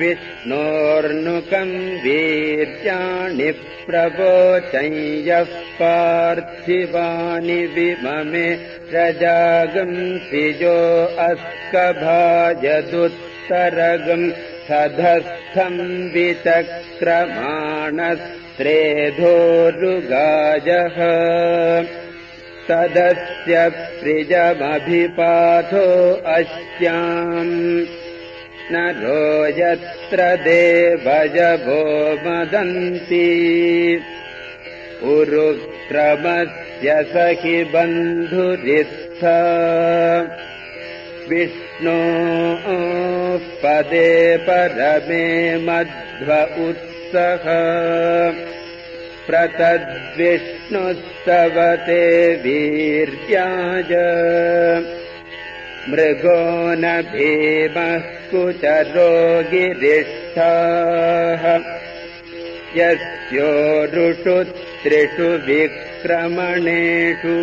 विष्णोर्नुकम् वीर्याणि प्रवोचय्यः पार्थिवानि विममे रजागंसिजो अस्कभाजदुत्तरगम् सधस्थम् विचक्रमाणस्त्रेधोरुगाजः तदस्य प्रिजमभिपाथो अस्याम्। नो यत्र देवजभो मदन्ति उरुक्रमस्य सखि बन्धुरित्थ विष्णो पदे परमे मध्व उत्सः प्रतद्विष्णुस्तवते वीर्याज मृगो न भीमः कुचरो गिरिष्ठाः। यस्योरुषु त्रिषु विक्रमणेषु।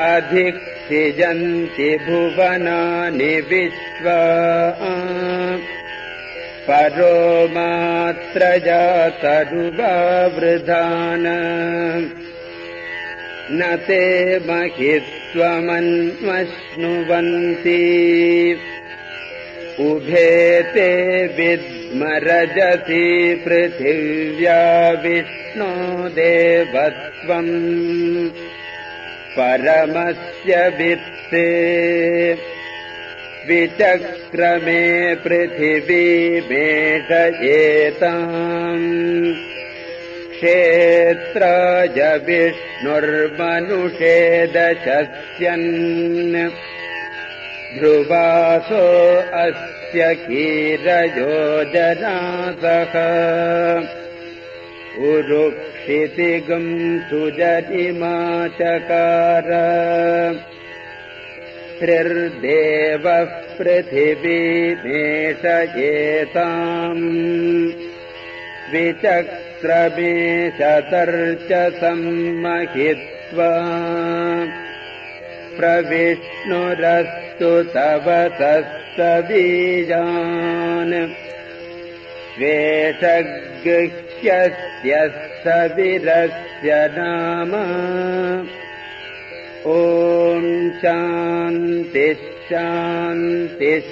अधिक्षिजन्ति भुवनानि विश्वा परो मात्र जातरुवावृधान न ते महित्वमन्वश्नुवन्ति। उभे ते विद्मरजति पृथिव्या विष्णो देवत्वम्। परमस्य वित्ते विचक्रमे पृथिवी मेषयेताम् क्षेत्राय विष्णुर्मनुषे दशस्यन् ध्रुवासो अस्य कीरयोजनासः उरुक्षितिगम् सुजनिमाचकार त्रिर्देवः पृथिवीमेषयेताम् विचक्रमेशतर्च तव तस्तबीजान् स्वेषगृह्यस्य सविरस्य नाम। शान्तिः शान्तिः। शान्तिः